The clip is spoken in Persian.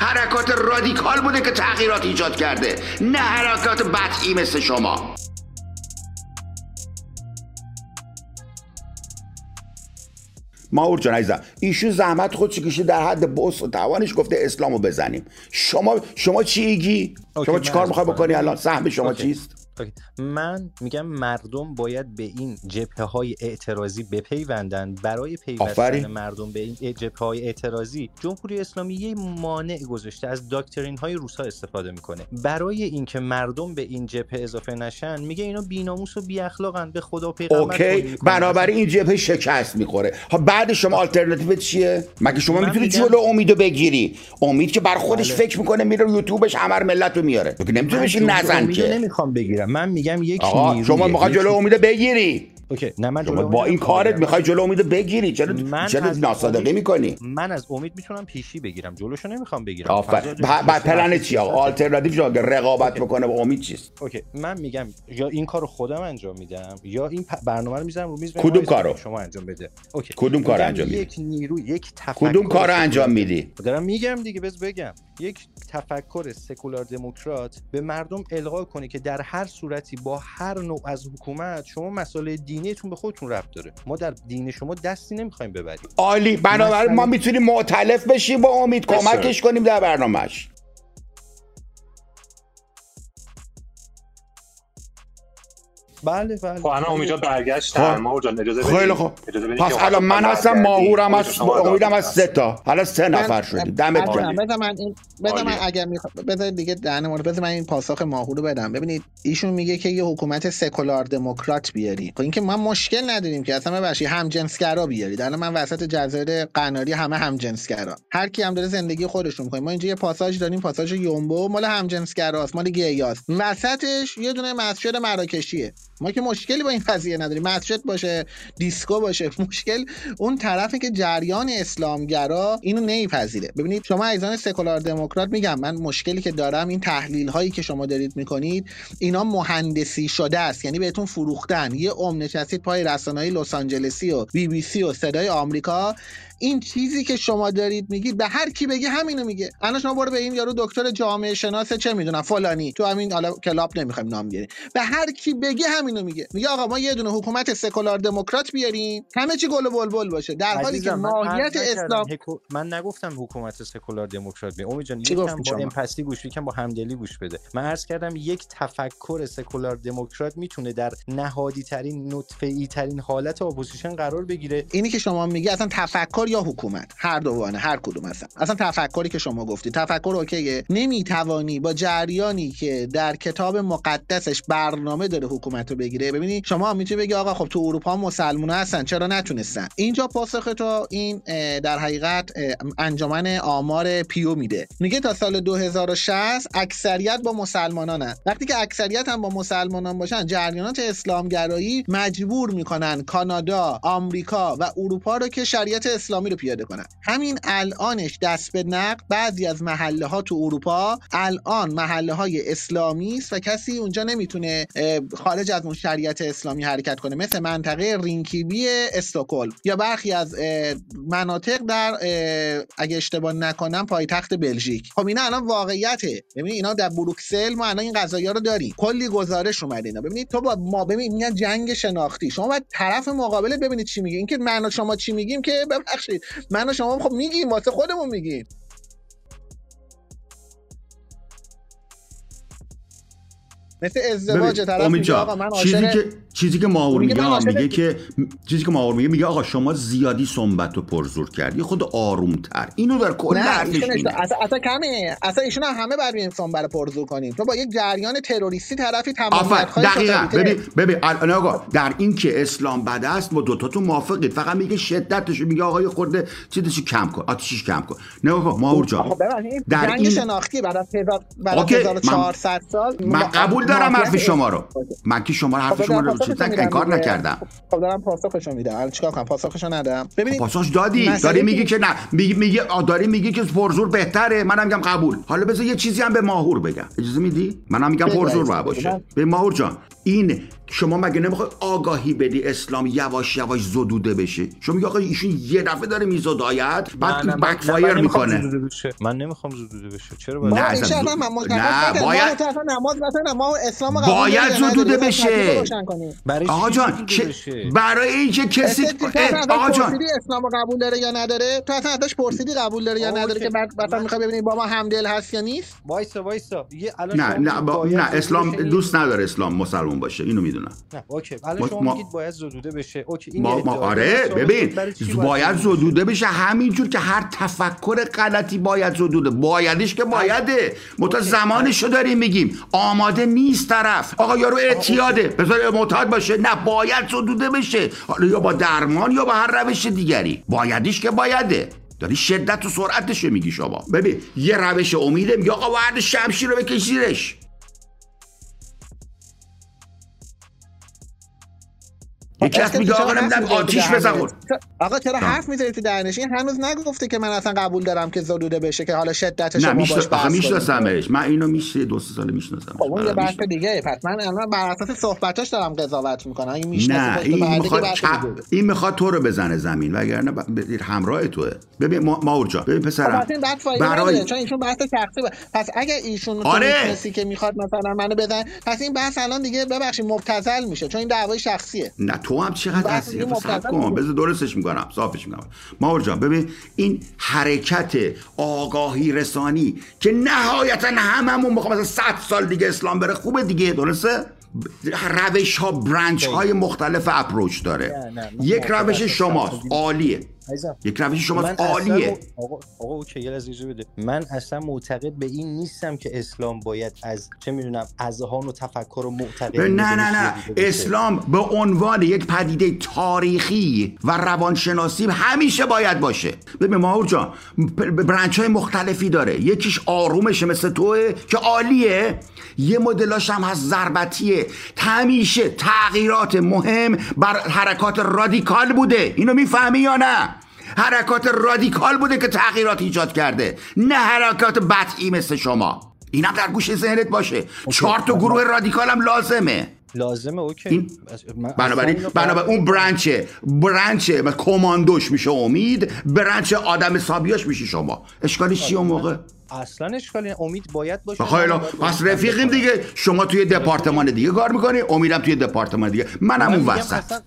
حرکات رادیکال بوده که تغییرات ایجاد کرده نه حرکات بطئی مثل شما. ماور جان عزیزم ایشون زحمت خود کشید در حد وسع و توانش گفته اسلامو بزنیم. شما شما چی میگی؟ شما چیکار می‌خوای بکنی الان؟ سهم شما چیست؟ من میگم مردم باید به این جبهه های اعتراضی بپیوندن. برای پیوستن مردم به این جبهه های اعتراضی جمهوری اسلامی یه مانع گذاشته از doctrine های روسا استفاده می‌کنه. برای اینکه مردم به این جبهه اضافه نشن میگه اینا بیناموس و بی اخلاقن به خدا پیغمبر OK. بنابراین این جبهه شکست می‌خوره. ها بعد شما آلترناتیو چیه؟ مگه شما می‌تونی جلو امیدو بگیری؟ امید که برا خودش بله. فکر می‌کنه میره یوتیوبش همه ملت رو میاره. نمی‌تونی نزن که. نمی‌خوام بگیرم. من میگم یک شما می‌خوای جلو امید بگیری. OK. نه من جلو با این کارت می‌خوای جلو امید بگیری. چرا من چرا ناصادقی می‌کنی؟ من از امید می‌تونم پیشی بگیرم. جلوشو نمی‌خوام بگیرم. بعد پلن چی آقا؟ آلترناتیو جا رقابت بکنه با امید چیست؟ okay. من میگم یا این کارو خودم انجام میدم یا این برنامه رو می‌ذارم رو میز کدوم کارو؟ شما انجام بده. okay. کدوم کارو انجام میدی؟ یک نیرو یک تفکر کدوم کارو انجام میدی؟ دارم میگم دیگه بذار بگم. یک تفکر سکولار دموکرات به مردم القا کنه که در هر صورتی با هر نوع از حکومت شما مسائل دینیتون به خودتون ربط داره. ما در دین شما دستی نمی‌خوایم ببریم. عالی. بنابراین ما می‌تونیم مؤتلف بشیم با امید کمکش کنیم در برنامهش بله بله. خب الان امیدجا برگشت خب. ما جان اجازه خیلی خوب. پس الان من هستم ماهورم از امیدم از سه تا. حالا سه نفر شدیم دمت گرم. بذار من این بذار من اگر می‌خوام بذار دیگه دهن مورد بذار من این پاسخ ماهور رو بدم. ببینید ایشون میگه که یه حکومت سکولار دموکرات بیاری. خب اینکه ما مشکل نداریم که اصلا ببخشید هم جنسگرا بیاری الان من وسط جزایر قناری همه هم جنسگرا هر کی هم داره زندگی خودش رو ما اینجا یه پاساژ داریم پاساژ یومبو مال هم جنسگراست مال گیاست وسطش یه دونه مسجد مراکشیه. ما که مشکلی با این قضیه نداریم. مسجد باشه دیسکو باشه مشکل اون طرفی که جریان اسلامگرا اینو نمیپذیره ببینید شما عزیزان سکولار دموکرات میگم من مشکلی که دارم این تحلیل هایی که شما دارید می‌کنید اینا مهندسی شده است. یعنی بهتون فروختن. یه عمر نشستید پای رسانه‌های لس آنجلسی و بی بی سی و صدای آمریکا این چیزی که شما دارید میگید به هر کی بگی همینو میگه. الان شما برو به این یارو دکتر جامعه شناس چه می‌دونم فلانی. تو همین حالا کلاب نمی‌خوایم نام بیاریم به هر کی بگی همینو میگه. میگه آقا ما یه دونه حکومت سکولار دموکرات بیاریم. همه چی گل و بلبل باشه. در حالی که ماهیت اسلام من نگفتم حکومت سکولار دموکرات بیاریم امید جان یکم با empathy گوش یکم با همدلی گوش بده. من عرض کردم یک تفکر سکولار دموکرات می‌تونه در نهادی ترین نطفه ای ترین حالت اپوزیشن قرار بگیره. اینی که شما میگی اصلا تفکر یا حکومت؟ هر دوانه هر کدوم هستن. اصلا تفکری که شما گفتی تفکر okay ه. نمی‌توانی با جریانی که در کتاب مقدسش برنامه داره حکومت رو بگیره ببینی شما می‌تونی بگی آقا خب تو اروپا مسلمان هستن چرا نتونستن؟ اینجا پاسخ تو این در حقیقت انجمن آمار پیو میده. میگه تا سال 2060 اکثریت با مسلمانانن وقتی که اکثریت هم با مسلمانان باشن جریانات اسلامگرایی مجبور می‌کنن کانادا آمریکا و اروپا رو که شریعت اسلامی رو پیاده کنن. همین الانش دست به نقد بعضی از محله ها تو اروپا الان محله های اسلامی است و کسی اونجا نمی‌تونه خارج از اون شریعت اسلامی حرکت کنه. مثل منطقه رینکیبی استکهلم. یا برخی از مناطق در اگه اشتباه نکنم پایتخت بلژیک. خب اینا الان واقعیته ببینید اینا در بروکسل ما الان این قضایا رو داریم. کلی گزارش اومده اینا. ببینید تو با ما ببینید میگن جنگ شناختی. شما باید طرف مقابل ببینید چی میگه. اینکه معنا شما چی میگیم که ببخشید من و شما خب میگیم واسه خودمون میگیم. مثل ازدواج طرف میگه آقا من که چیزی که ماور میگه میگه که چیزی که ماور میگه میگه آقا شما زیادی سنبت رو پرزور کردی خود آرومتر. اینو در کل حرفش اصلا اصلا کمه. اصلا ایشون هم همه بر این سنبت پرزور کنیم. تو با یک جریان تروریستی طرفی تمام دقیقاً. ببین ببین الان آقا در این که اسلام بد است ما دو تا تو موافقید. فقط میگه شدتش میگه آقا خورده چیزش کم کن. آتیشش کم کن. نه آقا ماور جان. در جنگ این شناختی بعد از 1400 سال من قبول دارم حرف شما رو. من که شما حرف شما رو چیز کار نکردم. خب دارم پاسخشو میدم. الان چیکار کنم؟ پاسخشو ندم. ببینید پاسخش دادی. داری میگی که نه. میگی میگی داری میگی که پرزور بهتره. منم میگم قبول. حالا بذار یه چیزی هم به ماهور بگم. اجازه میدی؟ منم میگم پرزور باشه. به ماهور جان این شما مگه نمی‌خوای آگاهی بدی اسلام یواش یواش زدوده بشه؟ شما میگه آقا ایشون یه دفعه داره میزداید بعد بک فایر می‌کنه. من نمی‌خوام زدوده بشه. چرا باید نه نه باید نماز ما اسلام باید زدوده بشه. آقا جان برای اینکه کسی آقا جان. اسلام قبول داره یا نداره؟ تو اصلا ازش پرسیدی قبول داره یا نداره که بعد مثلا می‌خوای ببینی با ما همدل هست یا نیست؟ وایسا وایسا. نه نه نه اسلام دوست نداره اسلام مسلمان باشه. اینو می‌دونم. نه okay. الان شما ما... میگید باید زدوده بشه. okay این ما, ما آره ببین باید زدوده بشه؟ همینجور که هر تفکر غلطی باید زدوده. بایدش که بایده. منتها زمانشو داریم میگیم. آماده نیست طرف. آقا یارو اعتیاده. بذار معتاد باشه. نه باید زدوده بشه. حالا یا با درمان یا با هر روش دیگری. بایدش که بایده. داری شدت و سرعتش میگی شما. ببین یه روش امیده میگه آقا ورد شمشیر رو بکش زیرش. یکی از میگه آقا نمی‌دونم آتیش بزن. آقا چرا حرف می‌ذاری تو درنش این هنوز نگفته که من اصلا قبول دارم که زدوده بشه که حالا شدتش نه می‌شناسم آقا میشناسمش. من اینو میشه دو سه سال می‌شناسم خب اون یه بحث دیگه پس من الان بر اساس صحبتاش دارم قضاوت می‌کنم. این نه این می‌خواد این می‌خواد تو رو بزنه زمین. وگرنه همراه توه. ببین ما جان ببین پسرم. خب، برای چون ایشون بحث شخصی پس اگه ایشون آره. کسی که می‌خواد مثلا منو بزن پس این بحث الان دیگه ببخشید مبتذل میشه چون این دعوای شخصیه. نه تو هم چقدر هستی صبر کن. بذار درستش می‌کنم. صافش می‌کنم. ماور جان ببین این حرکت آگاهی رسانی که نهایتا هممون می‌خوام مثلا 100 سال دیگه اسلام بره خوبه دیگه درسته؟ روش ها برنچ های مختلف اپروچ داره. یک روش شماست. عالیه. یک روش شما عالیه. آقا آقا اوکی یه بده. من اصلا معتقد به این نیستم که اسلام باید از چه می‌دونم اذهان و تفکر و معتقد نه نه نه اسلام به عنوان یک پدیده تاریخی و روانشناسی همیشه باید باشه. ببین ماهور جان برنچ های مختلفی داره. یکیش آرومشه مثل توه که عالیه. یه مدلاش هم هست ضربتیه. همیشه تغییرات مهم بر حرکات رادیکال بوده. اینو می‌فهمی یا نه؟ حرکات رادیکال بوده که تغییرات ایجاد کرده نه حرکات بطئی مثل شما. اینم در گوش ذهنت باشه. چهار تا گروه رادیکال هم لازمه. لازمه okay. این بنابراین بنابراین اون branch ه. branch ه کماندوش میشه امید branch آدم حسابیاش میشه شما. اشکالش چیه اون موقع؟ اصلا اشکالی امید باید باشه. خیلی پس رفیقیم دیگه. شما توی دپارتمان دیگه کار می‌کنی امیدم توی دپارتمان دیگه. منم اون وسط.